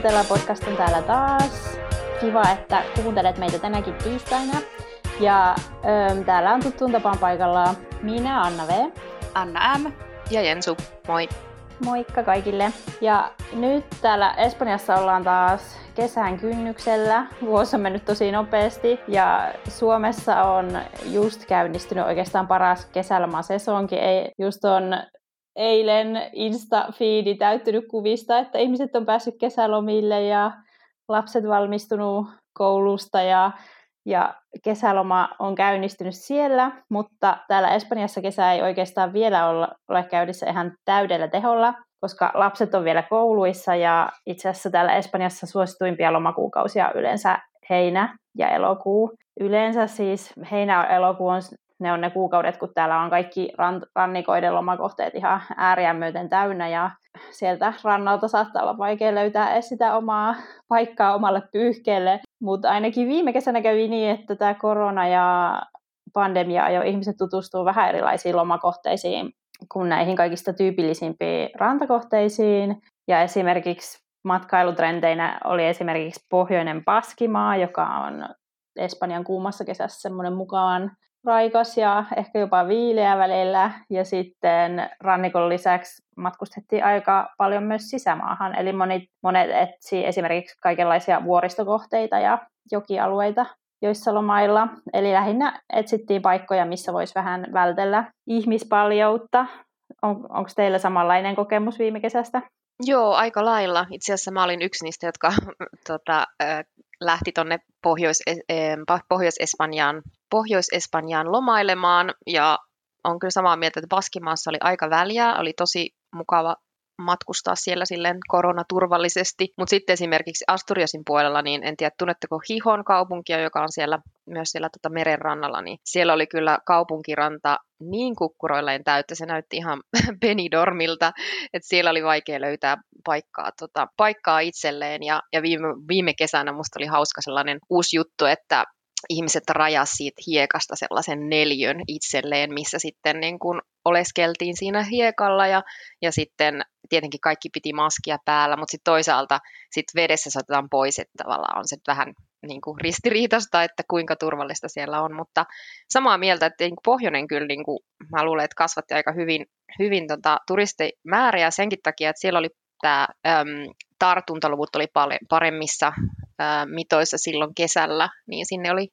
Ajatella podcast on täällä taas. Kiva, että kuuntelet meitä tänäkin tiistaina. Ja ö, täällä on tuttuun tapaan paikalla minä, Anna V. Anna M. Ja Jensu, moi. Moikka kaikille. Ja nyt täällä Espanjassa ollaan taas kesän kynnyksellä. Vuosi on mennyt tosi nopeasti ja Suomessa on just käynnistynyt oikeastaan paras kesälomasesonki. Ei, just on eilen Insta-fiidi täyttynyt kuvista, että ihmiset on päässyt kesälomille ja lapset valmistunut koulusta ja, ja kesäloma on käynnistynyt siellä, mutta täällä Espanjassa kesä ei oikeastaan vielä ole, käynnissä ihan täydellä teholla, koska lapset on vielä kouluissa ja itse asiassa täällä Espanjassa suosituimpia lomakuukausia yleensä heinä ja elokuu. Yleensä siis heinä ja elokuu on ne on ne kuukaudet, kun täällä on kaikki rannikoiden lomakohteet ihan ääriä myöten täynnä ja sieltä rannalta saattaa olla vaikea löytää edes sitä omaa paikkaa omalle pyyhkeelle. Mutta ainakin viime kesänä kävi niin, että tämä korona ja pandemia ajoi ihmiset tutustuu vähän erilaisiin lomakohteisiin kuin näihin kaikista tyypillisimpiin rantakohteisiin. Ja esimerkiksi matkailutrendeinä oli esimerkiksi pohjoinen Paskimaa, joka on Espanjan kuumassa kesässä semmoinen mukavan raikas ja ehkä jopa viileä välillä. Ja sitten rannikon lisäksi matkustettiin aika paljon myös sisämaahan. Eli monet, monet etsi esimerkiksi kaikenlaisia vuoristokohteita ja jokialueita, joissa lomailla. Eli lähinnä etsittiin paikkoja, missä voisi vähän vältellä ihmispaljoutta. On, Onko teillä samanlainen kokemus viime kesästä? Joo, aika lailla. Itse asiassa mä olin yksi niistä, jotka tota, lähti tuonne Pohjois- Pohjois-Espanjaan, Pohjois-Espanjaan lomailemaan ja on kyllä samaa mieltä, että Baskimaassa oli aika väliä, oli tosi mukava matkustaa siellä silleen koronaturvallisesti. Mutta sitten esimerkiksi Asturiasin puolella, niin en tiedä, tunnetteko Hihon kaupunkia, joka on siellä myös siellä tota merenrannalla, niin siellä oli kyllä kaupunkiranta niin kukkuroilleen täyttä, se näytti ihan Benidormilta, että siellä oli vaikea löytää paikkaa, tota, paikkaa itselleen. Ja, ja viime, viime kesänä musta oli hauska sellainen uusi juttu, että ihmiset rajasivat siitä hiekasta sellaisen neljön itselleen, missä sitten niin kuin oleskeltiin siinä hiekalla ja, ja sitten tietenkin kaikki piti maskia päällä, mutta sitten toisaalta sit vedessä saatetaan pois, että tavallaan on se vähän niin kuin ristiriitasta, että kuinka turvallista siellä on, mutta samaa mieltä, että niin kuin pohjoinen kyllä, niin kuin, mä luulen, että kasvatti aika hyvin, hyvin tota, turistimääriä senkin takia, että siellä oli tämä äm, tartuntaluvut oli paremmissa ää, mitoissa silloin kesällä, niin sinne oli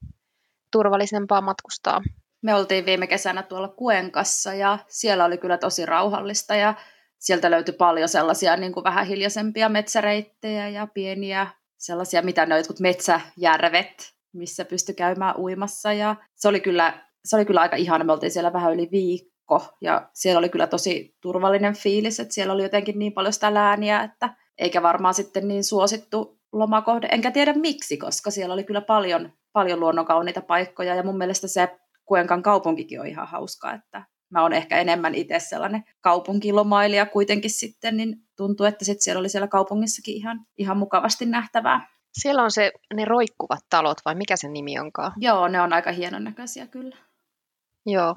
turvallisempaa matkustaa. Me oltiin viime kesänä tuolla Kuenkassa ja siellä oli kyllä tosi rauhallista ja sieltä löytyi paljon sellaisia niin kuin vähän hiljaisempia metsäreittejä ja pieniä sellaisia, mitä ne jotkut metsäjärvet, missä pystyi käymään uimassa ja se oli kyllä, se oli kyllä aika ihana. Me oltiin siellä vähän yli viikko ja siellä oli kyllä tosi turvallinen fiilis, että siellä oli jotenkin niin paljon sitä lääniä, että eikä varmaan sitten niin suosittu lomakohde. Enkä tiedä miksi, koska siellä oli kyllä paljon, paljon luonnonkauniita paikkoja ja mun mielestä se Kuenkan kaupunkikin on ihan hauska, että mä oon ehkä enemmän itse sellainen kaupunkilomailija kuitenkin sitten, niin tuntuu, että sit siellä oli siellä kaupungissakin ihan, ihan mukavasti nähtävää. Siellä on se, ne roikkuvat talot, vai mikä sen nimi onkaan? Joo, ne on aika hienon näköisiä kyllä. Joo,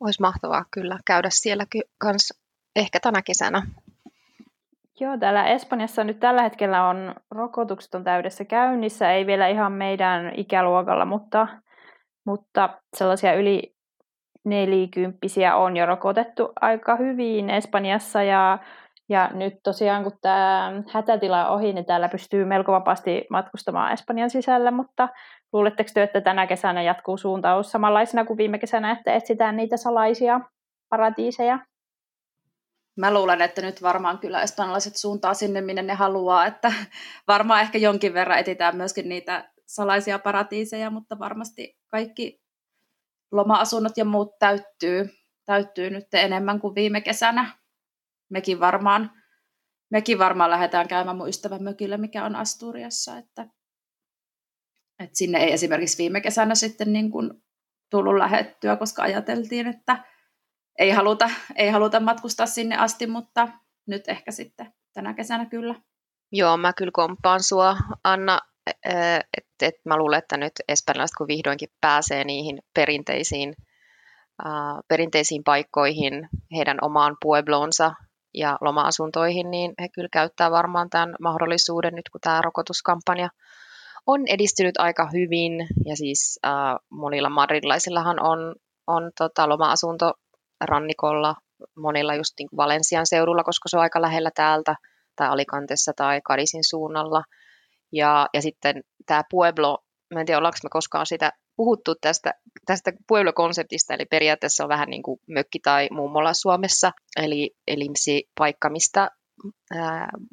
olisi mahtavaa kyllä käydä siellä kanssa ehkä tänä kesänä. Joo, täällä Espanjassa nyt tällä hetkellä on rokotukset on täydessä käynnissä, ei vielä ihan meidän ikäluokalla, mutta, mutta sellaisia yli nelikymppisiä on jo rokotettu aika hyvin Espanjassa ja, ja nyt tosiaan kun tämä hätätila on ohi, niin täällä pystyy melko vapaasti matkustamaan Espanjan sisällä, mutta luuletteko te, että tänä kesänä jatkuu suuntaus samanlaisena kuin viime kesänä, että etsitään niitä salaisia paratiiseja? Mä luulen, että nyt varmaan kyllä espanjalaiset suuntaa sinne, minne ne haluaa, että varmaan ehkä jonkin verran etitään myöskin niitä salaisia paratiiseja, mutta varmasti kaikki loma-asunnot ja muut täyttyy, täyttyy nyt enemmän kuin viime kesänä. Mekin varmaan, mekin varmaan lähdetään käymään mun ystävän mökillä, mikä on Asturiassa, että, että sinne ei esimerkiksi viime kesänä sitten niin kuin tullut lähettyä, koska ajateltiin, että ei haluta, ei haluta matkustaa sinne asti, mutta nyt ehkä sitten tänä kesänä kyllä. Joo, mä kyllä komppaan sua, Anna, että et mä luulen, että nyt espanjalaiset kun vihdoinkin pääsee niihin perinteisiin, uh, perinteisiin paikkoihin, heidän omaan pueblonsa, ja loma-asuntoihin, niin he kyllä käyttää varmaan tämän mahdollisuuden nyt, kun tämä rokotuskampanja on edistynyt aika hyvin. Ja siis äh, monilla madridilaisillahan on, on tota, loma-asunto rannikolla, monilla just niin Valensian seudulla, koska se on aika lähellä täältä, tai Alicantessa tai Kadisin suunnalla. Ja, ja sitten tämä Pueblo, mä en tiedä ollaanko me koskaan sitä puhuttu tästä, tästä Pueblo-konseptista, eli periaatteessa on vähän niin kuin mökki tai mummola Suomessa, eli, eli paikka, mistä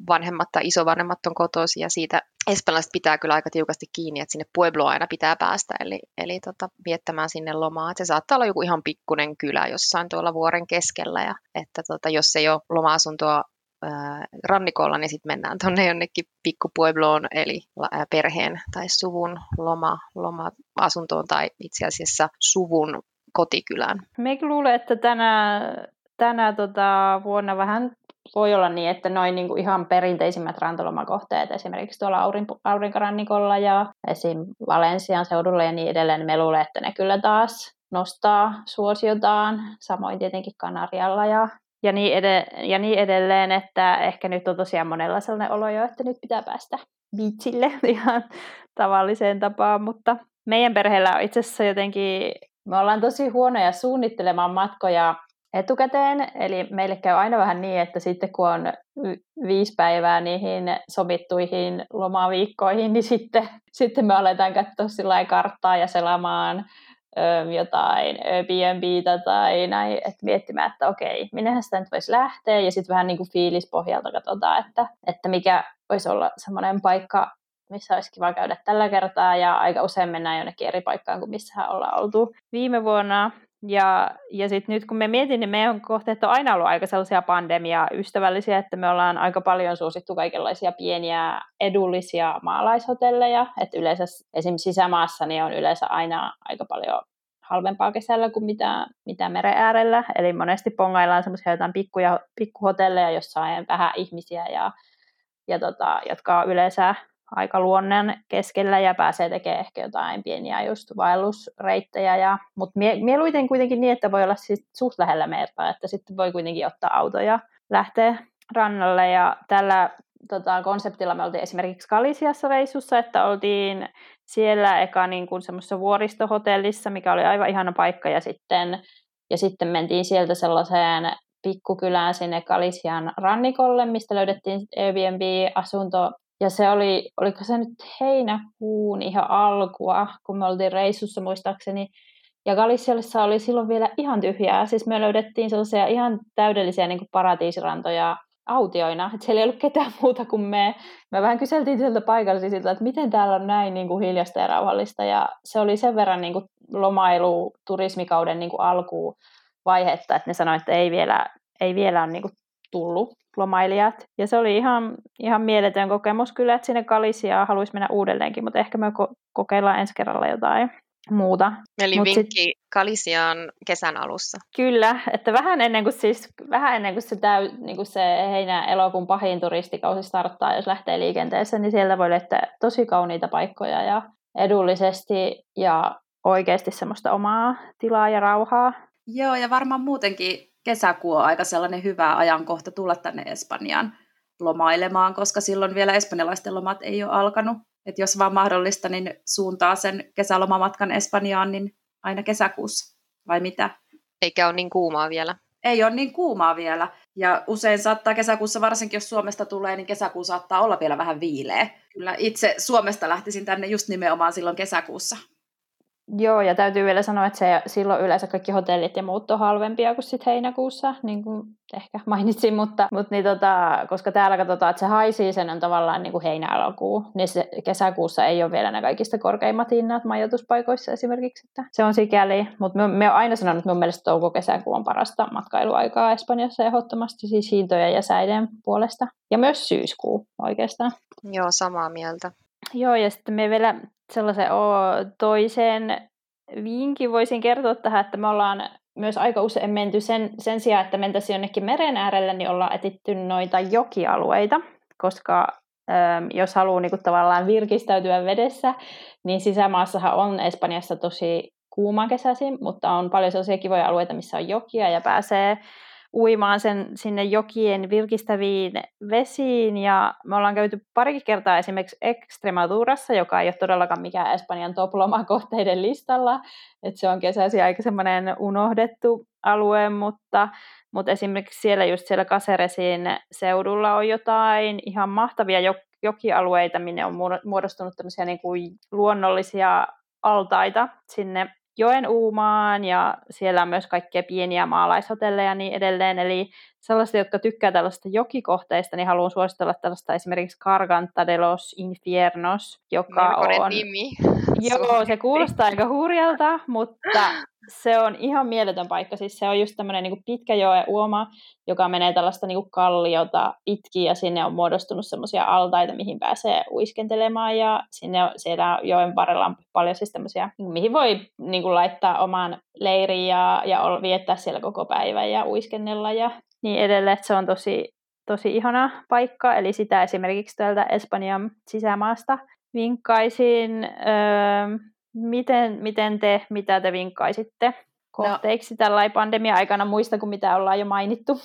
vanhemmat tai isovanhemmat on kotoisin ja siitä espanjalaiset pitää kyllä aika tiukasti kiinni, että sinne Pueblo aina pitää päästä, eli, eli tota, viettämään sinne lomaa. Et se saattaa olla joku ihan pikkunen kylä jossain tuolla vuoren keskellä, ja että tota, jos ei ole loma-asuntoa ää, rannikolla, niin sitten mennään tuonne jonnekin pikkupuebloon, eli perheen tai suvun loma, loma-asuntoon tai itse asiassa suvun kotikylään. Me luulen, että tänä, tänä tota, vuonna vähän voi olla niin, että noin niin kuin ihan perinteisimmät rantalomakohteet, esimerkiksi tuolla aurinkorannikolla ja esim. Valensian seudulla ja niin edelleen, niin me luulen, että ne kyllä taas nostaa suosiotaan, samoin tietenkin Kanarialla ja, ja, niin, ed- ja niin edelleen, että ehkä nyt on tosiaan monella sellainen olo jo, että nyt pitää päästä biitsille ihan tavalliseen tapaan, mutta meidän perheellä on itse asiassa jotenkin, me ollaan tosi huonoja suunnittelemaan matkoja etukäteen, eli meille käy aina vähän niin, että sitten kun on viisi päivää niihin sovittuihin lomaviikkoihin, niin sitten, sitten me aletaan katsoa sillä karttaa ja selamaan jotain Airbnbtä tai näin, että miettimään, että okei, minnehän sitä nyt voisi lähteä, ja sitten vähän niin kuin fiilispohjalta katsotaan, että, että mikä voisi olla semmoinen paikka, missä olisi kiva käydä tällä kertaa, ja aika usein mennään jonnekin eri paikkaan kuin missä ollaan oltu viime vuonna. Ja, ja sitten nyt kun me mietin, niin meidän kohteet on aina ollut aika sellaisia pandemia-ystävällisiä, että me ollaan aika paljon suosittu kaikenlaisia pieniä edullisia maalaishotelleja, että yleensä esimerkiksi sisämaassa niin on yleensä aina aika paljon halvempaa kesällä kuin mitä, mitä meren äärellä, eli monesti pongaillaan semmoisia jotain pikkuja, pikkuhotelleja, jossa on vähän ihmisiä ja, ja tota, jotka on yleensä aika luonnon keskellä ja pääsee tekemään ehkä jotain pieniä just vaellusreittejä. Ja, mutta mie, mieluiten kuitenkin niin, että voi olla siis suht lähellä merta, että sitten voi kuitenkin ottaa autoja lähteä rannalle. Ja tällä tota, konseptilla me oltiin esimerkiksi Kalisiassa reissussa, että oltiin siellä eka niin kuin semmoisessa vuoristohotellissa, mikä oli aivan ihana paikka, ja sitten, ja sitten mentiin sieltä sellaiseen pikkukylään sinne Kalisian rannikolle, mistä löydettiin Airbnb-asunto ja se oli, oliko se nyt heinäkuun ihan alkua, kun me oltiin reissussa muistaakseni. Ja Galiciassa oli silloin vielä ihan tyhjää. Siis me löydettiin sellaisia ihan täydellisiä niin paratiisirantoja autioina. Että siellä ei ollut ketään muuta kuin me. Me vähän kyseltiin sieltä paikallisilta, että miten täällä on näin niin kuin hiljasta ja rauhallista. Ja se oli sen verran niin kuin lomailu, turismikauden niin kuin alkuvaihetta, että ne sanoivat, että ei vielä, ei vielä ole niin kuin tullut lomailijat. Ja se oli ihan, ihan mieletön kokemus kyllä, että sinne Kalisiaan haluaisi mennä uudelleenkin, mutta ehkä me ko- kokeillaan ensi kerralla jotain muuta. Eli Mut vinkki sit, Kalisiaan kesän alussa. Kyllä, että vähän ennen kuin, siis, vähän ennen kuin se, täy, niin kuin se heinä-elokuun pahin turistikausi starttaa, jos lähtee liikenteeseen, niin sieltä voi löytää tosi kauniita paikkoja ja edullisesti ja oikeasti semmoista omaa tilaa ja rauhaa. Joo, ja varmaan muutenkin kesäkuu on aika sellainen hyvä ajankohta tulla tänne Espanjaan lomailemaan, koska silloin vielä espanjalaisten lomat ei ole alkanut. Et jos vaan mahdollista, niin suuntaa sen kesälomamatkan Espanjaan niin aina kesäkuussa, vai mitä? Eikä ole niin kuumaa vielä. Ei ole niin kuumaa vielä. Ja usein saattaa kesäkuussa, varsinkin jos Suomesta tulee, niin kesäkuu saattaa olla vielä vähän viileä. Kyllä itse Suomesta lähtisin tänne just nimenomaan silloin kesäkuussa. Joo, ja täytyy vielä sanoa, että se, silloin yleensä kaikki hotellit ja muut on halvempia kuin sitten heinäkuussa, niin kuin ehkä mainitsin, mutta, mutta niin tota, koska täällä katsotaan, että se high season on tavallaan niin kuin heinä-alokuu, niin se kesäkuussa ei ole vielä ne kaikista korkeimmat hinnat majoituspaikoissa esimerkiksi. Että se on sikäli, mutta me, me on aina sanonut, että mun mielestä touko-kesäkuu on parasta matkailuaikaa Espanjassa ehdottomasti siis hintojen ja säiden puolesta. Ja myös syyskuu oikeastaan. Joo, samaa mieltä. Joo, ja sitten me vielä sellaisen o, toisen vinkin voisin kertoa tähän, että me ollaan myös aika usein menty sen, sen sijaan, että mentäisiin jonnekin meren äärelle, niin ollaan etitty noita jokialueita, koska äm, jos haluaa niin kuin, tavallaan virkistäytyä vedessä, niin sisämaassahan on Espanjassa tosi kuuma kesäisin, mutta on paljon sellaisia kivoja alueita, missä on jokia ja pääsee uimaan sen sinne jokien virkistäviin vesiin. Ja me ollaan käyty parikin kertaa esimerkiksi Extremadurassa, joka ei ole todellakaan mikään Espanjan top-lomakohteiden listalla, että se on kesäsi aika semmoinen unohdettu alue, mutta, mutta esimerkiksi siellä just siellä Caceresin seudulla on jotain ihan mahtavia jokialueita, minne on muodostunut tämmöisiä niin kuin luonnollisia altaita sinne joen uumaan ja siellä on myös kaikkia pieniä maalaishotelleja ja niin edelleen. Eli sellaista, jotka tykkää tällaista jokikohteista, niin haluan suositella tällaista esimerkiksi Carganta de los Infiernos, joka Melkoinen on... nimi. Joo, se kuulostaa aika hurjalta, mutta se on ihan mieletön paikka. Siis se on just tämmöinen niin pitkä joe uoma, joka menee tällaista niin kalliota pitkin ja sinne on muodostunut semmoisia altaita, mihin pääsee uiskentelemaan ja sinne siellä joen varrella on paljon siis tämmöisiä, mihin voi niin kuin laittaa oman leirin ja, ja viettää siellä koko päivän ja uiskennella ja niin edelleen. Se on tosi, tosi ihana paikka, eli sitä esimerkiksi täältä Espanjan sisämaasta vinkkaisin. Öö, miten, miten te, mitä te vinkkaisitte kohteiksi no. tällä pandemia-aikana muista kuin mitä ollaan jo mainittu?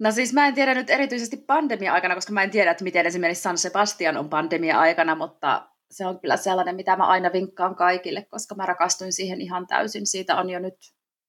No siis mä en tiedä nyt erityisesti pandemia-aikana, koska mä en tiedä, että miten esimerkiksi San Sebastian on pandemia-aikana, mutta se on kyllä sellainen, mitä mä aina vinkkaan kaikille, koska mä rakastuin siihen ihan täysin. Siitä on jo nyt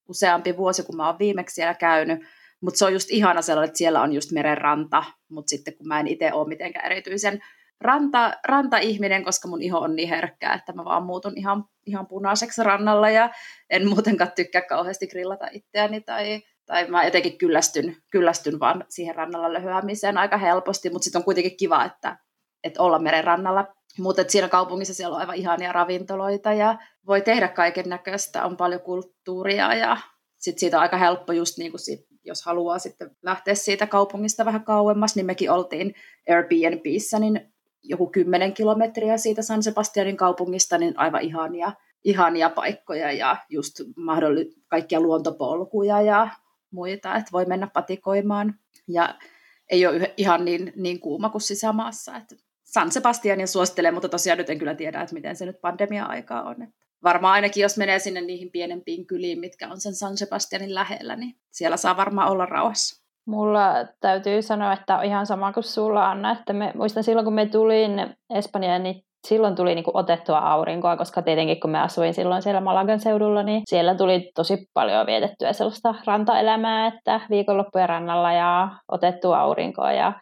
useampi vuosi, kun mä oon viimeksi siellä käynyt. Mutta se on just ihana sellainen, että siellä on just merenranta, mutta sitten kun mä en itse ole mitenkään erityisen ranta, ranta-ihminen, koska mun iho on niin herkkää, että mä vaan muutun ihan, ihan punaiseksi rannalla ja en muutenkaan tykkää kauheasti grillata itseäni tai, tai mä jotenkin kyllästyn, kyllästyn vaan siihen rannalla löhyämiseen aika helposti, mutta sitten on kuitenkin kiva, että, että olla meren rannalla. Mutta siinä kaupungissa siellä on aivan ihania ravintoloita ja voi tehdä kaiken näköistä, on paljon kulttuuria ja sitten siitä on aika helppo just niin kuin sit, jos haluaa sitten lähteä siitä kaupungista vähän kauemmas, niin mekin oltiin Airbnbissä, niin joku kymmenen kilometriä siitä San Sebastianin kaupungista, niin aivan ihania, ihania paikkoja ja just mahdolli- kaikkia luontopolkuja ja muita, että voi mennä patikoimaan. Ja ei ole ihan niin, niin kuuma kuin sisämaassa. Että San Sebastianin suosittelen, mutta tosiaan nyt en kyllä tiedä, että miten se nyt pandemia-aikaa on. Että varmaan ainakin jos menee sinne niihin pienempiin kyliin, mitkä on sen San Sebastianin lähellä, niin siellä saa varmaan olla rauhassa. Mulla täytyy sanoa, että on ihan sama kuin sulla Anna, että me, muistan silloin kun me tulin Espanjaan, niin silloin tuli niin kuin otettua aurinkoa, koska tietenkin kun me asuin silloin siellä Malagan seudulla, niin siellä tuli tosi paljon vietettyä sellaista rantaelämää, että viikonloppujen rannalla ja otettua aurinkoa ja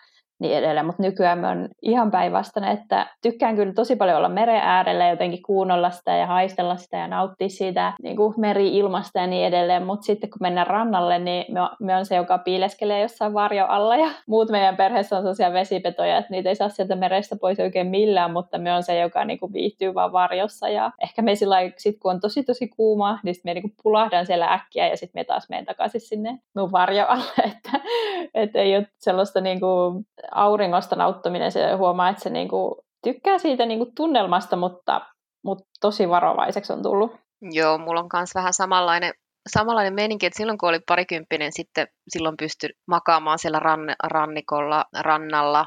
niin edelleen, mutta nykyään mä oon ihan päinvastainen, että tykkään kyllä tosi paljon olla meren äärellä jotenkin kuunnella sitä ja haistella sitä ja nauttia siitä niin kuin meri-ilmasta ja niin edelleen, mutta sitten kun mennään rannalle, niin me, me on se, joka piileskelee jossain varjo alla ja muut meidän perheessä on sellaisia vesipetoja, että niitä ei saa sieltä merestä pois oikein millään, mutta me on se, joka niin kuin viihtyy vaan varjossa. Ja ehkä me sillä sit kun on tosi tosi kuuma, niin sitten me niin kuin pulahdan siellä äkkiä ja sitten me taas menen takaisin sinne mun varjo alle, että, että ei ole sellaista niin kuin auringosta nauttaminen, se huomaa, että se niinku tykkää siitä niinku tunnelmasta, mutta, mutta tosi varovaiseksi on tullut. Joo, mulla on myös vähän samanlainen, samanlainen meininki, että silloin kun oli parikymppinen, sitten silloin pystyi makaamaan siellä ran, rannikolla, rannalla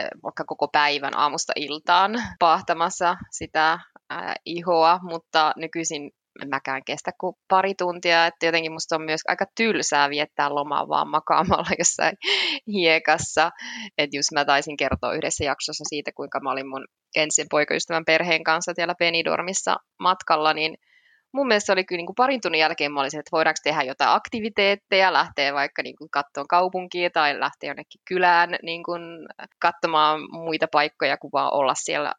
eh, vaikka koko päivän aamusta iltaan pahtamassa sitä ää, ihoa, mutta nykyisin mäkään kestä kuin pari tuntia, että jotenkin musta on myös aika tylsää viettää lomaa vaan makaamalla jossain hiekassa, että just mä taisin kertoa yhdessä jaksossa siitä, kuinka mä olin mun ensin poikaystävän perheen kanssa siellä Benidormissa matkalla, niin mun mielestä oli kyllä niin kuin parin tunnin jälkeen mä olisin, että voidaanko tehdä jotain aktiviteetteja, lähteä vaikka niin kuin katsomaan kaupunkia tai lähteä jonnekin kylään niin kuin katsomaan muita paikkoja kuin vaan olla siellä,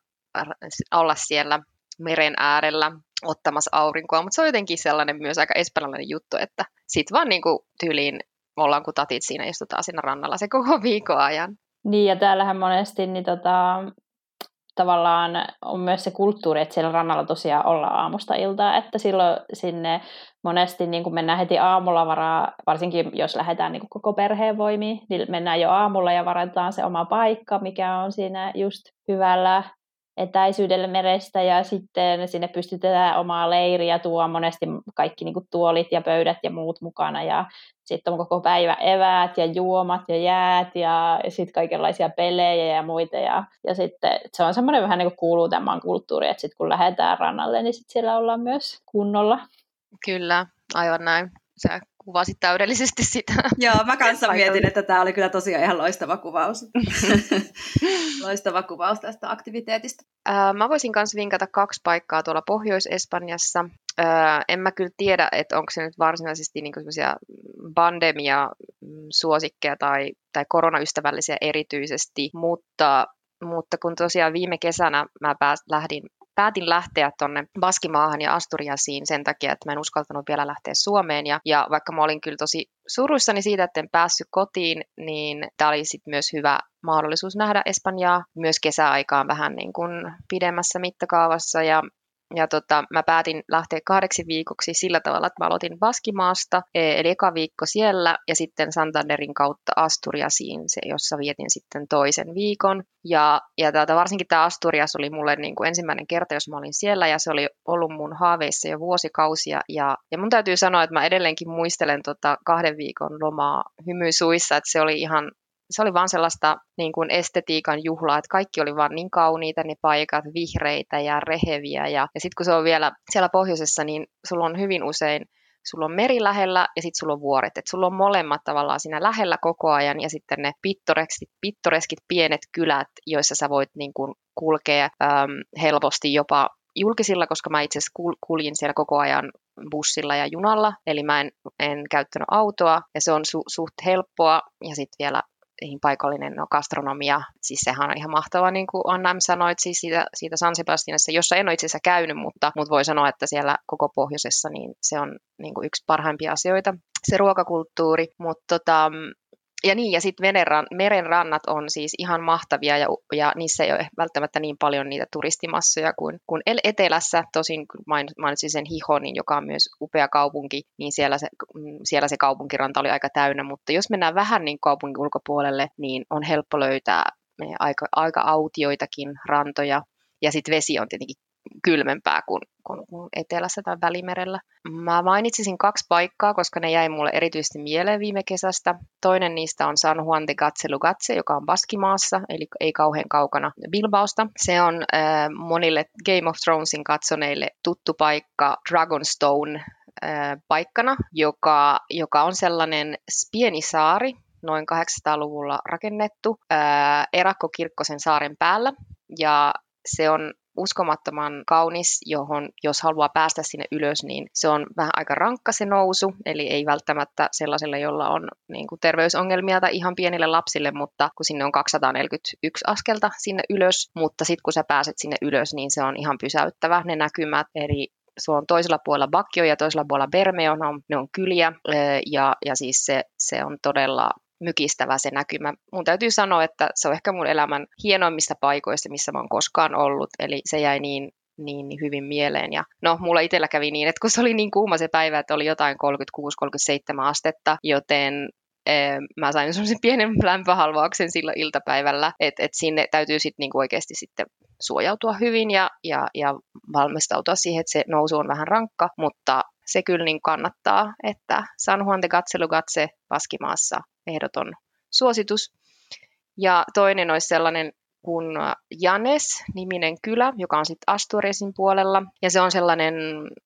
olla siellä meren äärellä ottamassa aurinkoa, mutta se on jotenkin sellainen myös aika espanjalainen juttu, että sit vaan niin kuin tyyliin ollaan kuin tatit siinä istutaan siinä rannalla se koko viikon ajan. Niin ja täällähän monesti niin tota, tavallaan on myös se kulttuuri, että siellä rannalla tosiaan ollaan aamusta iltaa, että silloin sinne monesti niin kuin mennään heti aamulla varaa, varsinkin jos lähdetään niin koko perheen voimiin, niin mennään jo aamulla ja varataan se oma paikka, mikä on siinä just hyvällä etäisyydelle merestä ja sitten sinne pystytetään omaa leiriä, tuo monesti kaikki niin kuin tuolit ja pöydät ja muut mukana ja sitten on koko päivä eväät ja juomat ja jäät ja, ja sitten kaikenlaisia pelejä ja muita ja, ja sitten se on semmoinen vähän niin kuin kuuluu tämän kulttuuri, että sitten kun lähdetään rannalle, niin sitten siellä ollaan myös kunnolla. Kyllä, aivan näin. Se kuvasit täydellisesti sitä. Joo, mä kanssa mietin, että tämä oli kyllä tosiaan ihan loistava kuvaus. loistava kuvaus tästä aktiviteetista. mä voisin myös vinkata kaksi paikkaa tuolla Pohjois-Espanjassa. en mä kyllä tiedä, että onko se nyt varsinaisesti niin pandemia-suosikkeja mm, tai, tai koronaystävällisiä erityisesti, mutta mutta kun tosiaan viime kesänä mä pääs, lähdin päätin lähteä tuonne Baskimaahan ja Asturiasiin sen takia, että mä en uskaltanut vielä lähteä Suomeen. Ja, ja vaikka mä olin kyllä tosi suruissani siitä, että en päässyt kotiin, niin tämä oli sitten myös hyvä mahdollisuus nähdä Espanjaa myös kesäaikaan vähän niin kuin pidemmässä mittakaavassa. Ja ja tota, mä päätin lähteä kahdeksi viikoksi sillä tavalla, että mä aloitin Baskimaasta, e, eli eka viikko siellä, ja sitten Santanderin kautta Asturiasiin, se, jossa vietin sitten toisen viikon. Ja, ja täältä, varsinkin tämä Asturias oli mulle niin kuin ensimmäinen kerta, jos mä olin siellä, ja se oli ollut mun haaveissa jo vuosikausia. Ja, ja mun täytyy sanoa, että mä edelleenkin muistelen tota kahden viikon lomaa hymysuissa, että se oli ihan se oli vaan sellaista niin kuin estetiikan juhlaa, että kaikki oli vaan niin kauniita ne paikat, vihreitä ja reheviä. Ja, ja sitten kun se on vielä siellä pohjoisessa, niin sulla on hyvin usein sulla on meri lähellä ja sitten sulla on vuoret. Et sulla on molemmat tavallaan siinä lähellä koko ajan ja sitten ne pittoreskit, pittoreskit pienet kylät, joissa sä voit niin kuin kulkea äm, helposti jopa julkisilla, koska mä itse asiassa kuljin siellä koko ajan bussilla ja junalla, eli mä en, en käyttänyt autoa ja se on su, suht helppoa ja sitten vielä paikallinen no, gastronomia, siis sehän on ihan mahtava, niin kuin Anna sanoit siis siitä, siitä San Sebastianissa, jossa en ole itse asiassa käynyt, mutta, mutta voi sanoa, että siellä koko pohjoisessa niin se on niin kuin yksi parhaimpia asioita, se ruokakulttuuri, mutta tota, ja niin, ja sitten meren rannat on siis ihan mahtavia ja, ja niissä ei ole välttämättä niin paljon niitä turistimassoja kuin, kuin etelässä. Tosin kun mainitsin sen Hihonin, joka on myös upea kaupunki, niin siellä se, mm, siellä se kaupunkiranta oli aika täynnä, mutta jos mennään vähän niin kaupungin ulkopuolelle, niin on helppo löytää aika, aika autioitakin rantoja. Ja sitten vesi on tietenkin kylmempää kuin, kuin, kuin etelässä tai välimerellä. Mä mainitsisin kaksi paikkaa, koska ne jäi mulle erityisesti mieleen viime kesästä. Toinen niistä on San Juan de Gatze joka on Baskimaassa, eli ei kauhean kaukana Bilbaosta. Se on äh, monille Game of Thronesin katsoneille tuttu paikka Dragonstone äh, paikkana, joka, joka on sellainen pieni saari, noin 800-luvulla rakennettu äh, Erakkokirkkosen saaren päällä. Ja se on uskomattoman kaunis, johon jos haluaa päästä sinne ylös, niin se on vähän aika rankka se nousu, eli ei välttämättä sellaiselle, jolla on niin kuin terveysongelmia tai ihan pienille lapsille, mutta kun sinne on 241 askelta sinne ylös, mutta sitten kun sä pääset sinne ylös, niin se on ihan pysäyttävä ne näkymät. Eri sulla on toisella puolella Bakio ja toisella puolella Bermeo, ne on, ne on kyliä ja, ja siis se, se on todella mykistävä se näkymä. Mun täytyy sanoa, että se on ehkä mun elämän hienoimmista paikoista, missä mä oon koskaan ollut, eli se jäi niin niin, niin hyvin mieleen. Ja no, mulla itsellä kävi niin, että kun se oli niin kuuma se päivä, että oli jotain 36-37 astetta, joten eh, mä sain semmoisen pienen lämpöhalvauksen silloin iltapäivällä, että et sinne täytyy sitten niinku oikeasti sitten suojautua hyvin ja, ja, ja valmistautua siihen, että se nousu on vähän rankka, mutta se kyllä niin kannattaa, että San Juan de Gatse Paskimaassa ehdoton suositus. Ja toinen olisi sellainen kuin Janes-niminen kylä, joka on sitten Asturiasin puolella. Ja se on sellainen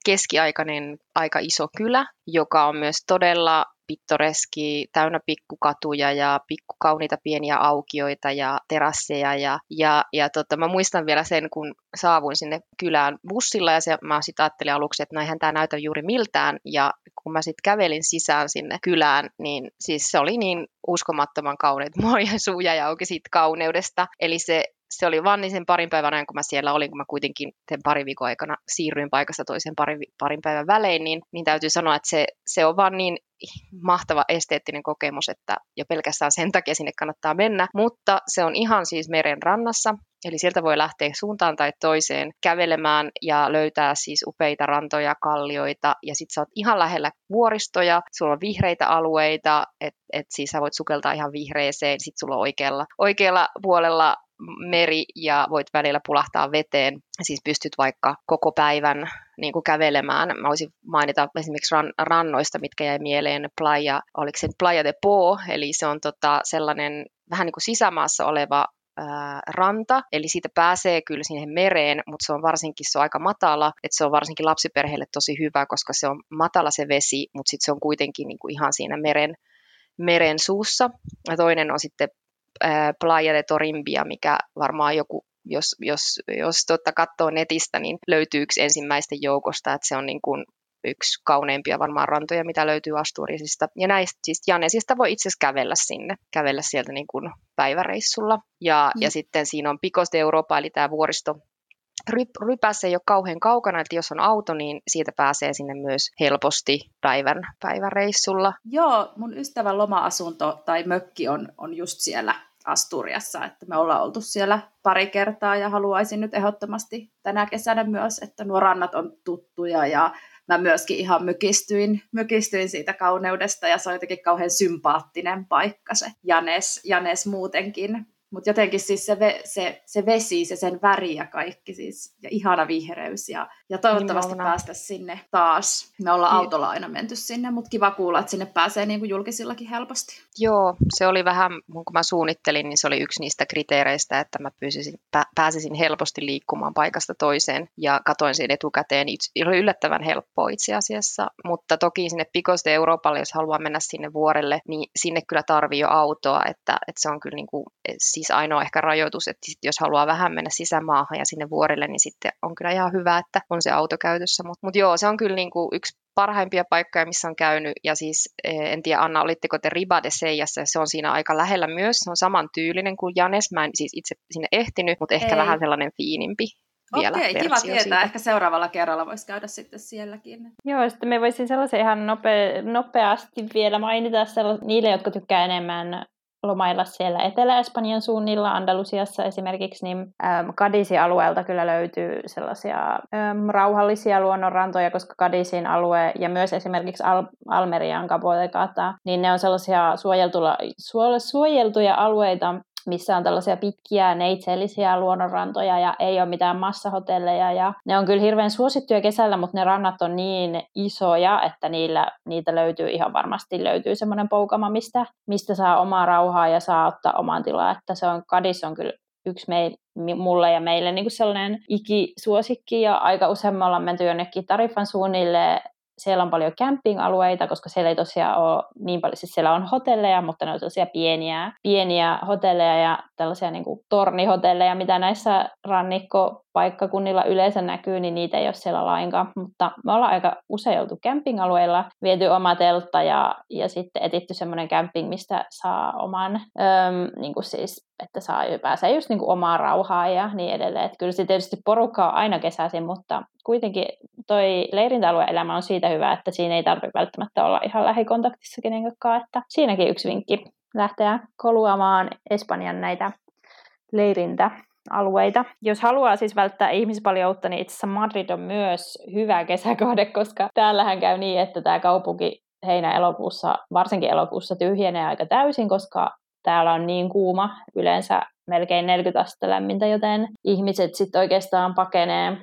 keskiaikainen aika iso kylä, joka on myös todella pittoreski, täynnä pikkukatuja ja pikkukauniita pieniä aukioita ja terasseja. Ja, ja, ja tota, mä muistan vielä sen, kun saavuin sinne kylään bussilla ja se, mä sitten ajattelin aluksi, että näinhän tämä näytä juuri miltään. Ja kun mä sitten kävelin sisään sinne kylään, niin siis se oli niin uskomattoman kauneet. Monia suuja ja auki siitä kauneudesta. Eli se se oli vaan niin sen parin päivän ajan, kun mä siellä olin, kun mä kuitenkin sen parin viikon aikana siirryin paikasta toiseen parin, parin päivän välein, niin, niin täytyy sanoa, että se, se on vaan niin mahtava esteettinen kokemus, että jo pelkästään sen takia sinne kannattaa mennä, mutta se on ihan siis meren rannassa, Eli sieltä voi lähteä suuntaan tai toiseen kävelemään ja löytää siis upeita rantoja, kallioita ja sitten sä oot ihan lähellä vuoristoja, sulla on vihreitä alueita, että et siis sä voit sukeltaa ihan vihreeseen, sitten sulla on oikealla, oikealla puolella meri ja voit välillä pulahtaa veteen. Siis pystyt vaikka koko päivän niin kuin kävelemään. Mä voisin mainita esimerkiksi ran, rannoista, mitkä jäi mieleen. Playa, oliko se Playa de Po, eli se on tota sellainen vähän niin kuin sisämaassa oleva ranta, eli siitä pääsee kyllä sinne mereen, mutta se on varsinkin se on aika matala, että se on varsinkin lapsiperheille tosi hyvä, koska se on matala se vesi, mutta sitten se on kuitenkin niin kuin ihan siinä meren, meren suussa. Ja toinen on sitten Playa de Torimbia, mikä varmaan joku jos, jos, jos totta katsoo netistä, niin löytyy yksi ensimmäisten joukosta, että se on niin kuin yksi kauneimpia varmaan rantoja, mitä löytyy Asturiasista. Ja näistä siis Janesista voi itse asiassa kävellä sinne, kävellä sieltä niin kuin päiväreissulla. Ja, mm. ja sitten siinä on Picos de Europa, eli tämä vuoristo Ryp, rypäs ei ole kauhean kaukana, että jos on auto, niin siitä pääsee sinne myös helposti päivän, päiväreissulla. Joo, mun ystävän loma-asunto tai mökki on, on just siellä Asturiassa, että me ollaan oltu siellä pari kertaa ja haluaisin nyt ehdottomasti tänä kesänä myös, että nuo rannat on tuttuja ja mä myöskin ihan mykistyin, mykistyin siitä kauneudesta ja se on jotenkin kauhean sympaattinen paikka se Janes, Janes muutenkin. Mutta jotenkin siis se, ve, se, se vesi, se sen väri ja kaikki siis, ja ihana vihreys. Ja, ja toivottavasti niin päästä sinne taas. Me ollaan niin. autolla aina menty sinne, mutta kiva kuulla, että sinne pääsee niin kuin julkisillakin helposti. Joo, se oli vähän, kun mä suunnittelin, niin se oli yksi niistä kriteereistä, että mä pyysisin, pääsisin helposti liikkumaan paikasta toiseen. Ja katoin sen etukäteen, se oli yllättävän helppoa itse asiassa. Mutta toki sinne Picos de Euroopalle, jos haluaa mennä sinne vuorelle, niin sinne kyllä tarvii jo autoa, että, että se on kyllä niin kuin, siis ainoa ehkä rajoitus, että sit jos haluaa vähän mennä sisämaahan ja sinne vuorille, niin sitten on kyllä ihan hyvä, että on se auto käytössä. Mutta mut joo, se on kyllä niin kuin yksi parhaimpia paikkoja, missä on käynyt. Ja siis eh, en tiedä, Anna, olitteko te Riba de Seijassa, se on siinä aika lähellä myös. Se on saman tyylinen kuin Janes. Mä en siis itse sinne ehtinyt, mutta ehkä Ei. vähän sellainen fiinimpi vielä Okei, kiva tietää. Siitä. Ehkä seuraavalla kerralla voisi käydä sitten sielläkin. Joo, sitten me voisin sellaisen ihan nope, nopeasti vielä mainita niille, jotka tykkää enemmän lomailla siellä Etelä-Espanjan suunnilla, Andalusiassa esimerkiksi, niin ähm, Kadisi-alueelta kyllä löytyy sellaisia ähm, rauhallisia luonnonrantoja, koska Kadisin alue ja myös esimerkiksi Al- Almerian Cabo niin ne on sellaisia suojeltuja alueita, missä on tällaisia pitkiä neitsellisiä luonnonrantoja ja ei ole mitään massahotelleja. Ja ne on kyllä hirveän suosittuja kesällä, mutta ne rannat on niin isoja, että niillä, niitä löytyy ihan varmasti löytyy semmoinen poukama, mistä, mistä saa omaa rauhaa ja saa ottaa oman tilaa. Että se on, Kadis on kyllä yksi meil, mulle ja meille niin kuin sellainen ikisuosikki ja aika usein me ollaan menty jonnekin Tarifan suunnille siellä on paljon camping-alueita, koska siellä ei tosiaan ole niin paljon, siis siellä on hotelleja, mutta ne on sellaisia pieniä, pieniä hotelleja ja tällaisia niin kuin tornihotelleja, mitä näissä rannikkopaikkakunnilla yleensä näkyy, niin niitä ei ole siellä lainkaan. Mutta me ollaan aika usein oltu camping-alueilla, viety oma teltta ja, ja sitten etitty semmoinen camping, mistä saa oman, öm, niin kuin siis että saa, pääsee just niin kuin omaa rauhaa ja niin edelleen. Että kyllä se tietysti porukka on aina kesäisin, mutta kuitenkin toi leirintäalueen elämä on siitä hyvä, että siinä ei tarvitse välttämättä olla ihan lähikontaktissa kenenkään, että siinäkin yksi vinkki lähteä koluamaan Espanjan näitä leirintäalueita. Jos haluaa siis välttää ihmispaljoutta, niin itse asiassa Madrid on myös hyvä kesäkohde, koska täällähän käy niin, että tämä kaupunki heinä-elokuussa, varsinkin elokuussa tyhjenee aika täysin, koska täällä on niin kuuma, yleensä melkein 40 astetta lämmintä, joten ihmiset sitten oikeastaan pakenee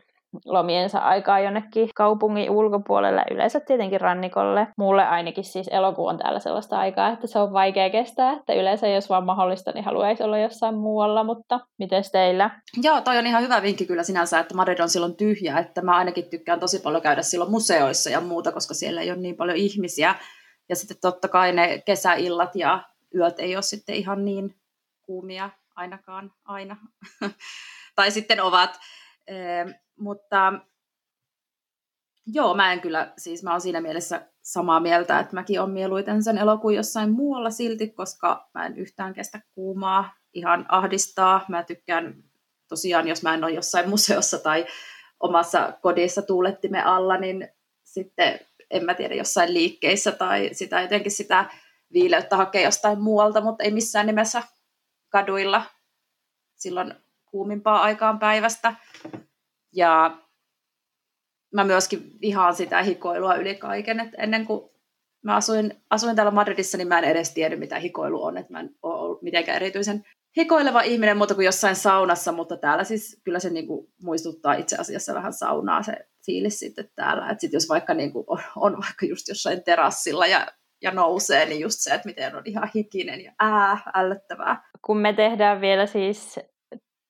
lomiensa aikaa jonnekin kaupungin ulkopuolelle, yleensä tietenkin rannikolle. Mulle ainakin siis elokuu on täällä sellaista aikaa, että se on vaikea kestää, että yleensä jos vaan mahdollista, niin haluaisi olla jossain muualla, mutta miten teillä? Joo, toi on ihan hyvä vinkki kyllä sinänsä, että Madrid on silloin tyhjä, että mä ainakin tykkään tosi paljon käydä silloin museoissa ja muuta, koska siellä ei ole niin paljon ihmisiä. Ja sitten totta kai ne kesäillat ja yöt ei ole sitten ihan niin kuumia ainakaan aina. tai sitten ovat. E, mutta joo, mä en kyllä, siis mä oon siinä mielessä samaa mieltä, että mäkin on mieluiten sen elokuun jossain muualla silti, koska mä en yhtään kestä kuumaa, ihan ahdistaa. Mä tykkään tosiaan, jos mä en ole jossain museossa tai omassa kodissa tuulettimen alla, niin sitten en mä tiedä, jossain liikkeissä tai sitä jotenkin sitä viileyttä hakea jostain muualta, mutta ei missään nimessä kaduilla. Silloin kuumimpaa aikaan päivästä. Ja mä myöskin vihaan sitä hikoilua yli kaiken, että ennen kuin mä asuin, asuin täällä Madridissa, niin mä en edes tiedä, mitä hikoilu on, että mä en ole ollut mitenkään erityisen hikoileva ihminen muuta kuin jossain saunassa, mutta täällä siis kyllä se niinku muistuttaa itse asiassa vähän saunaa se fiilis sitten täällä, että sit jos vaikka niinku on, on vaikka just jossain terassilla ja ja nousee, niin just se, että miten on ihan hikinen ja ää, ällöttävää. Kun me tehdään vielä siis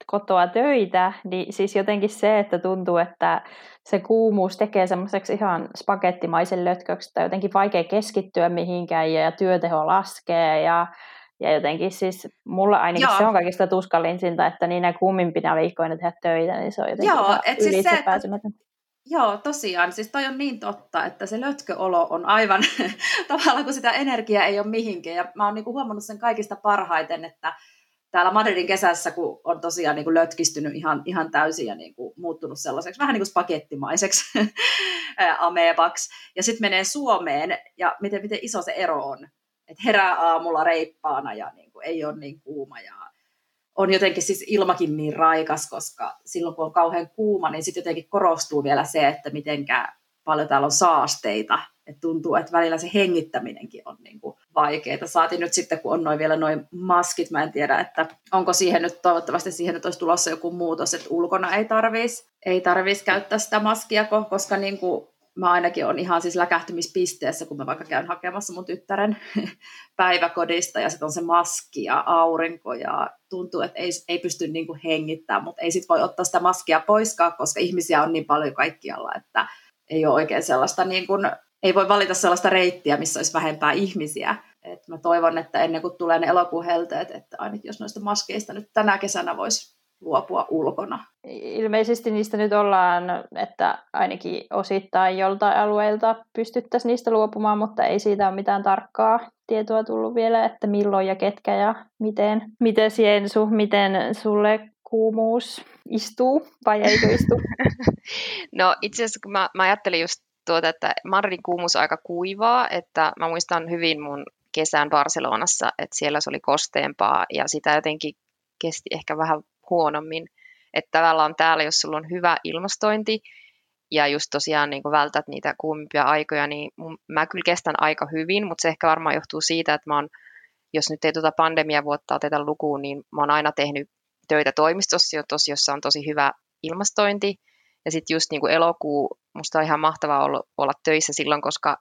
kotoa töitä, niin siis jotenkin se, että tuntuu, että se kuumuus tekee semmoiseksi ihan spagettimaisen lötköksi, että jotenkin vaikea keskittyä mihinkään ja, ja työteho laskee ja, ja jotenkin siis mulla ainakin Joo. se on kaikista tuskallinsinta, että niinä kuumimpina viikkoina tehdä töitä, niin se on jotenkin Joo, et siis se, että, Joo, tosiaan. Siis toi on niin totta, että se lötköolo on aivan tavallaan, kun sitä energiaa ei ole mihinkään. Ja mä oon niinku huomannut sen kaikista parhaiten, että täällä Madridin kesässä, kun on tosiaan niin kuin lötkistynyt ihan, ihan täysin ja niin kuin muuttunut sellaiseksi vähän niin kuin spagettimaiseksi amebaksi, ja sitten menee Suomeen, ja miten, miten iso se ero on. Että herää aamulla reippaana ja niin kuin ei ole niin kuuma ja on jotenkin siis ilmakin niin raikas, koska silloin kun on kauhean kuuma, niin sitten jotenkin korostuu vielä se, että mitenkä paljon täällä on saasteita. Et tuntuu, että välillä se hengittäminenkin on niin kuin vaikeaa. Saatiin nyt sitten, kun on noin vielä noin maskit, mä en tiedä, että onko siihen nyt, toivottavasti siihen nyt olisi tulossa joku muutos, että ulkona ei tarvitsisi ei tarvis käyttää sitä maskia, koska niin kuin mä ainakin on ihan siis läkähtymispisteessä, kun mä vaikka käyn hakemassa mun tyttären päiväkodista ja sitten on se maski ja aurinko ja tuntuu, että ei, ei pysty niin hengittämään, mutta ei sit voi ottaa sitä maskia poiskaan, koska ihmisiä on niin paljon kaikkialla, että ei ole oikein sellaista niin kuin, ei voi valita sellaista reittiä, missä olisi vähempää ihmisiä. Et mä toivon, että ennen kuin tulee ne elokuun helteet, että ainakin jos noista maskeista nyt tänä kesänä voisi luopua ulkona. Ilmeisesti niistä nyt ollaan, että ainakin osittain joltain alueelta pystyttäisiin niistä luopumaan, mutta ei siitä ole mitään tarkkaa tietoa tullut vielä, että milloin ja ketkä ja miten. Miten Siensu, miten sulle kuumuus istuu vai eikö istu? no itse asiassa kun mä, mä ajattelin just tuota, että Madridin kuumuus on aika kuivaa, että mä muistan hyvin mun kesän Barcelonassa, että siellä se oli kosteempaa ja sitä jotenkin kesti ehkä vähän huonommin. Että tavallaan täällä, jos sulla on hyvä ilmastointi ja just tosiaan niin vältät niitä kuumimpia aikoja, niin mä kyllä kestän aika hyvin, mutta se ehkä varmaan johtuu siitä, että mä oon, jos nyt ei tuota pandemiavuotta oteta lukuun, niin mä oon aina tehnyt töitä toimistossa, jossa on tosi hyvä ilmastointi. Ja sitten just niin kuin elokuu, musta on ihan mahtavaa olla, olla töissä silloin, koska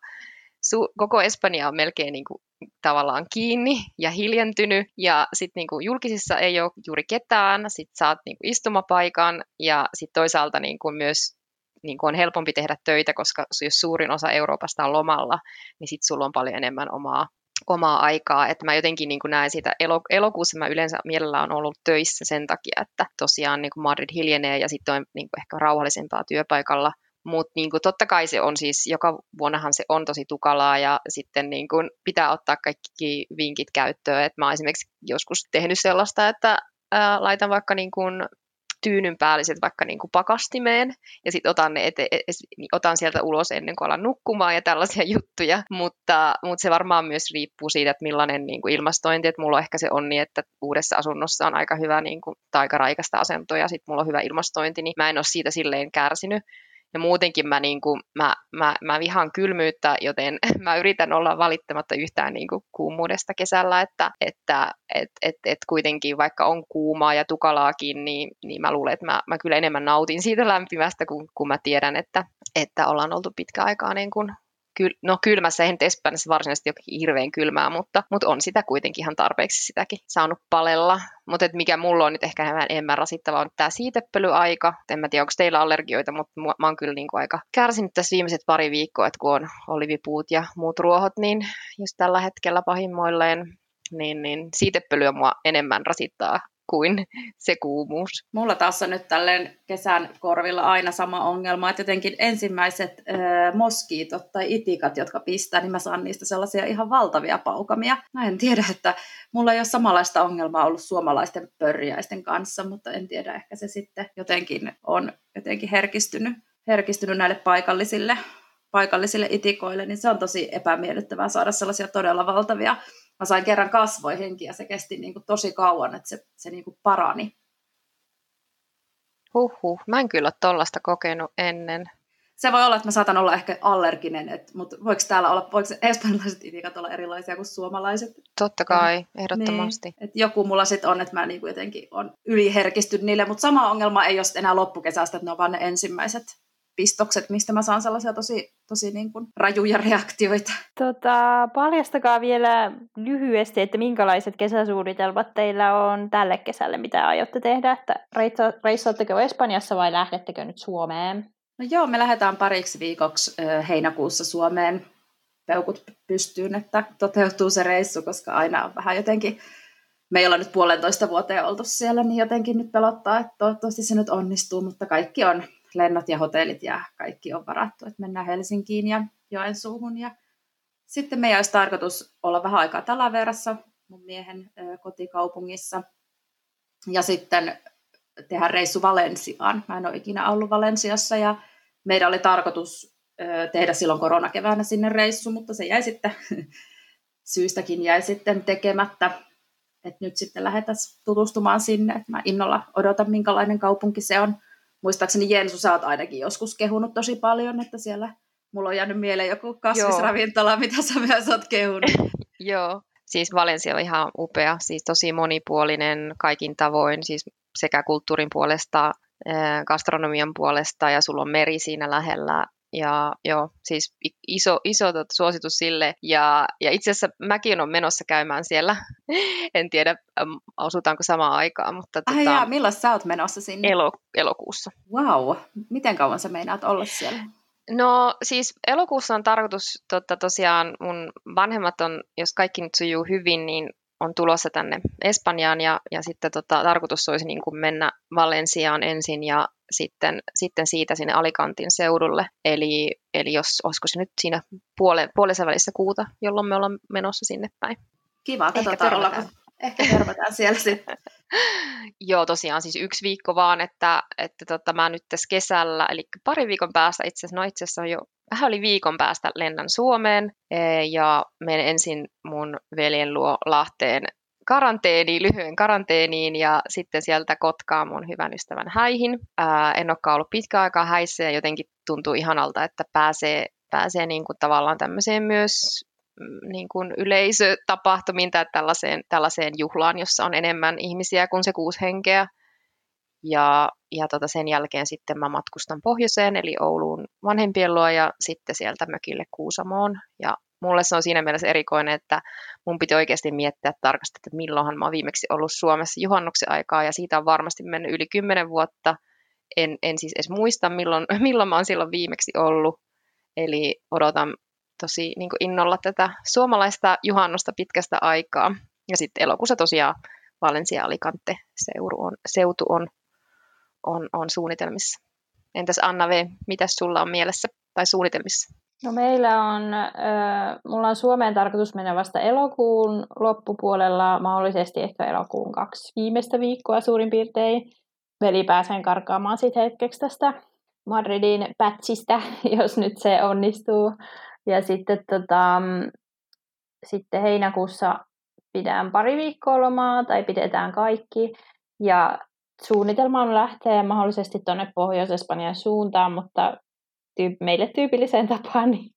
su, koko Espanja on melkein niin kuin tavallaan kiinni ja hiljentynyt. Ja sitten niin julkisissa ei ole juuri ketään, sitten saat niin kuin istumapaikan ja sitten toisaalta niin kuin myös niin kuin on helpompi tehdä töitä, koska jos suurin osa Euroopasta on lomalla, niin sitten sulla on paljon enemmän omaa omaa aikaa, että mä jotenkin niin näen sitä, elokuussa mä yleensä mielellä on ollut töissä sen takia, että tosiaan niin Madrid hiljenee ja sitten on niin ehkä rauhallisempaa työpaikalla, mutta niin totta kai se on siis, joka vuonnahan se on tosi tukalaa ja sitten niin kuin, pitää ottaa kaikki vinkit käyttöön. Et mä oon esimerkiksi joskus tehnyt sellaista, että ää, laitan vaikka niin kuin, tyynyn päälliset vaikka niin kuin pakastimeen ja sitten otan, ne ete- e-, niin otan sieltä ulos ennen kuin alan nukkumaan ja tällaisia juttuja, mutta, mutta se varmaan myös riippuu siitä, että millainen niin kuin ilmastointi, että mulla on ehkä se onni, että uudessa asunnossa on aika hyvä niin kuin, tai aika raikasta asentoa ja sitten mulla on hyvä ilmastointi, niin mä en ole siitä silleen kärsinyt, ja muutenkin mä, niin kuin, mä, mä, mä vihaan kylmyyttä, joten mä yritän olla valittamatta yhtään niin kuin, kuumuudesta kesällä, että, että et, et, et kuitenkin vaikka on kuumaa ja tukalaakin, niin, niin mä luulen, että mä, mä kyllä enemmän nautin siitä lämpimästä, kun, kun mä tiedän, että, että ollaan oltu pitkä aikaa niin kuin kyl, no kylmässä, ei nyt Espanjassa varsinaisesti ole hirveän kylmää, mutta, mutta on sitä kuitenkin ihan tarpeeksi sitäkin saanut palella. Mutta mikä mulla on nyt ehkä vähän enemmän rasittavaa on tämä siitepölyaika. En mä tiedä, onko teillä allergioita, mutta mä oon kyllä niin kuin aika kärsinyt tässä viimeiset pari viikkoa, että kun on olivipuut ja muut ruohot, niin just tällä hetkellä pahimmoilleen niin, niin siitepölyä mua enemmän rasittaa kuin se kuumuus. Mulla taas on nyt tälleen kesän korvilla aina sama ongelma, että jotenkin ensimmäiset äh, moskiitot tai itikat, jotka pistää, niin mä saan niistä sellaisia ihan valtavia paukamia. Mä en tiedä, että mulla ei ole samanlaista ongelmaa ollut suomalaisten pörjäisten kanssa, mutta en tiedä, ehkä se sitten jotenkin on jotenkin herkistynyt, herkistynyt näille paikallisille paikallisille itikoille, niin se on tosi epämiellyttävää saada sellaisia todella valtavia mä sain kerran kasvoihinkin ja se kesti niin kuin tosi kauan, että se, se niin kuin parani. Huhhuh, mä en kyllä ole tollasta kokenut ennen. Se voi olla, että mä saatan olla ehkä allerginen, mutta voiko täällä olla, voiko espanjalaiset itikat olla erilaisia kuin suomalaiset? Totta kai, ehdottomasti. Niin, että joku mulla sitten on, että mä niin kuin jotenkin on yliherkistynyt niille, mutta sama ongelma ei ole enää loppukesästä, että ne on vaan ne ensimmäiset pistokset, mistä mä saan sellaisia tosi, tosi niin kuin rajuja reaktioita. Tota, paljastakaa vielä lyhyesti, että minkälaiset kesäsuunnitelmat teillä on tälle kesälle, mitä aiotte tehdä, että reissaatteko Espanjassa vai lähdettekö nyt Suomeen? No joo, me lähdetään pariksi viikoksi heinäkuussa Suomeen peukut pystyyn, että toteutuu se reissu, koska aina on vähän jotenkin, me ei olla nyt puolentoista vuoteen oltu siellä, niin jotenkin nyt pelottaa, että toivottavasti se nyt onnistuu, mutta kaikki on, lennot ja hotellit ja kaikki on varattu, että mennään Helsinkiin ja Joensuuhun ja sitten meidän olisi tarkoitus olla vähän aikaa Talaverassa, mun miehen kotikaupungissa, ja sitten tehdä reissu Valensiaan. Mä en ole ikinä ollut Valensiassa ja meidän oli tarkoitus tehdä silloin koronakeväänä sinne reissu, mutta se jäi sitten, syystäkin jäi sitten tekemättä. Et nyt sitten lähdetään tutustumaan sinne. Mä innolla odotan, minkälainen kaupunki se on. Muistaakseni Jensu, sä oot ainakin joskus kehunut tosi paljon, että siellä mulla on jäänyt mieleen joku kasvisravintola, Joo. mitä sä myös oot kehunut. Joo, siis Valencia on ihan upea, siis tosi monipuolinen kaikin tavoin, siis sekä kulttuurin puolesta, gastronomian puolesta ja sulla on meri siinä lähellä ja joo, siis iso, iso tot, suositus sille. Ja, ja itse asiassa mäkin olen menossa käymään siellä. en tiedä, osutaanko samaan aikaan. Mutta Ai tota, jaa, milloin sä oot menossa sinne? Elo, elokuussa. Wow, miten kauan sä meinaat olla siellä? No siis elokuussa on tarkoitus, totta, tosiaan mun vanhemmat on, jos kaikki nyt sujuu hyvin, niin on tulossa tänne Espanjaan ja, ja sitten tota, tarkoitus olisi niin kuin mennä Valensiaan ensin ja sitten, sitten siitä sinne Alikantin seudulle. Eli, eli jos olisiko se nyt siinä puole, puolessa välissä kuuta, jolloin me ollaan menossa sinne päin. Kiva, katsotaan ollaanko. Ehkä törmätään siellä sitten. Joo, tosiaan siis yksi viikko vaan, että, että tota, mä nyt tässä kesällä, eli pari viikon päästä itse asiassa, no itse asiassa jo vähän yli viikon päästä lennän Suomeen e, ja menen ensin mun veljen luo Lahteen karanteeni, lyhyen karanteeniin ja sitten sieltä Kotkaan mun hyvän ystävän häihin. Ää, en olekaan ollut pitkä aikaa häissä ja jotenkin tuntuu ihanalta, että pääsee, pääsee niin kuin tavallaan tämmöiseen myös mm, niin kuin yleisötapahtumiin tai tällaiseen, tällaiseen juhlaan, jossa on enemmän ihmisiä kuin se kuusi henkeä. Ja, ja tota sen jälkeen sitten mä matkustan pohjoiseen, eli Ouluun vanhempien luo ja sitten sieltä mökille Kuusamoon. Ja mulle se on siinä mielessä erikoinen, että mun piti oikeasti miettiä tarkasti, että milloinhan mä oon viimeksi ollut Suomessa juhannuksen aikaa, ja siitä on varmasti mennyt yli kymmenen vuotta. En, en siis edes muista, milloin, milloin mä oon silloin viimeksi ollut. Eli odotan tosi niin innolla tätä suomalaista juhannusta pitkästä aikaa. Ja sitten elokuussa tosiaan Valencia Alicante seutu on, seutu on, on, on suunnitelmissa. Entäs Anna V, mitä sulla on mielessä tai suunnitelmissa? No meillä on, äh, mulla on Suomeen tarkoitus mennä vasta elokuun loppupuolella, mahdollisesti ehkä elokuun kaksi viimeistä viikkoa suurin piirtein. Veli pääsen karkaamaan sitten hetkeksi tästä Madridin pätsistä, jos nyt se onnistuu. Ja sitten, tota, sitten heinäkuussa pidän pari viikkoa lomaa tai pidetään kaikki. Ja suunnitelma on lähteä mahdollisesti tuonne Pohjois-Espanjan suuntaan, mutta tyyp- meille tyypilliseen tapaan niin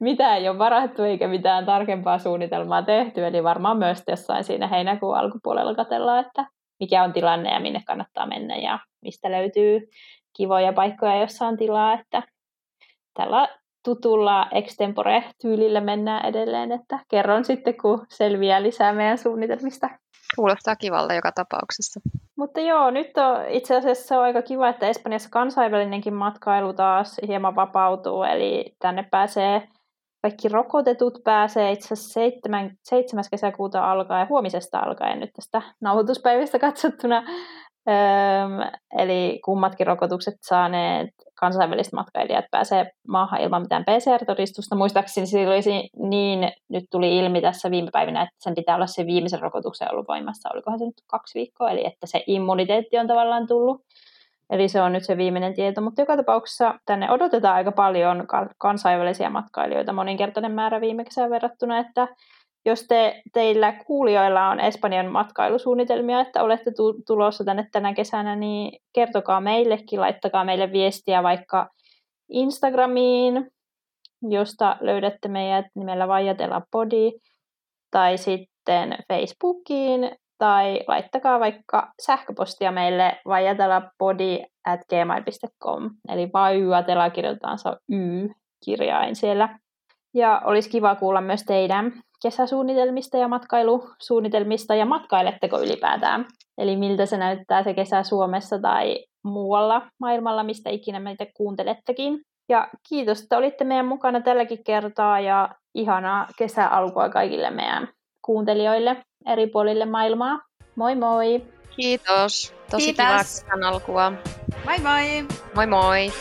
mitä ei ole varattu eikä mitään tarkempaa suunnitelmaa tehty. Eli varmaan myös jossain siinä heinäkuun alkupuolella katsellaan, että mikä on tilanne ja minne kannattaa mennä ja mistä löytyy kivoja paikkoja, jossa on tilaa. Että tällä tutulla extempore-tyylillä mennään edelleen, että kerron sitten, kun selviää lisää meidän suunnitelmista. Kuulostaa kivalta joka tapauksessa. Mutta joo, nyt on itse asiassa on aika kiva, että Espanjassa kansainvälinenkin matkailu taas hieman vapautuu, eli tänne pääsee kaikki rokotetut pääsee itse asiassa 7. 7. kesäkuuta alkaen, huomisesta alkaen nyt tästä nauhoituspäivästä katsottuna. Öm, eli kummatkin rokotukset saaneet kansainväliset matkailijat pääsee maahan ilman mitään PCR-todistusta. Muistaakseni se olisi niin, nyt tuli ilmi tässä viime päivinä, että sen pitää olla se viimeisen rokotuksen ollut voimassa. Olikohan se nyt kaksi viikkoa, eli että se immuniteetti on tavallaan tullut. Eli se on nyt se viimeinen tieto, mutta joka tapauksessa tänne odotetaan aika paljon kansainvälisiä matkailijoita, moninkertainen määrä viime kesään verrattuna, että jos te, teillä kuulijoilla on Espanjan matkailusuunnitelmia, että olette tulossa tänne tänä kesänä, niin kertokaa meillekin, laittakaa meille viestiä vaikka Instagramiin, josta löydätte meidät nimellä Vajatella Podi, tai sitten Facebookiin tai laittakaa vaikka sähköpostia meille vajatelapodi at gmail.com. Eli vaiuatela kirjoitetaan se Y-kirjain siellä. Ja olisi kiva kuulla myös teidän kesäsuunnitelmista ja matkailusuunnitelmista ja matkailetteko ylipäätään. Eli miltä se näyttää se kesä Suomessa tai muualla maailmalla, mistä ikinä meitä kuuntelettekin. Ja kiitos, että olitte meidän mukana tälläkin kertaa ja ihanaa kesäalkua kaikille meidän kuuntelijoille eri puolille maailmaa. Moi moi! Kiitos. Tosi Kiitos. kivaa kesän alkua. Moi moi! Moi moi!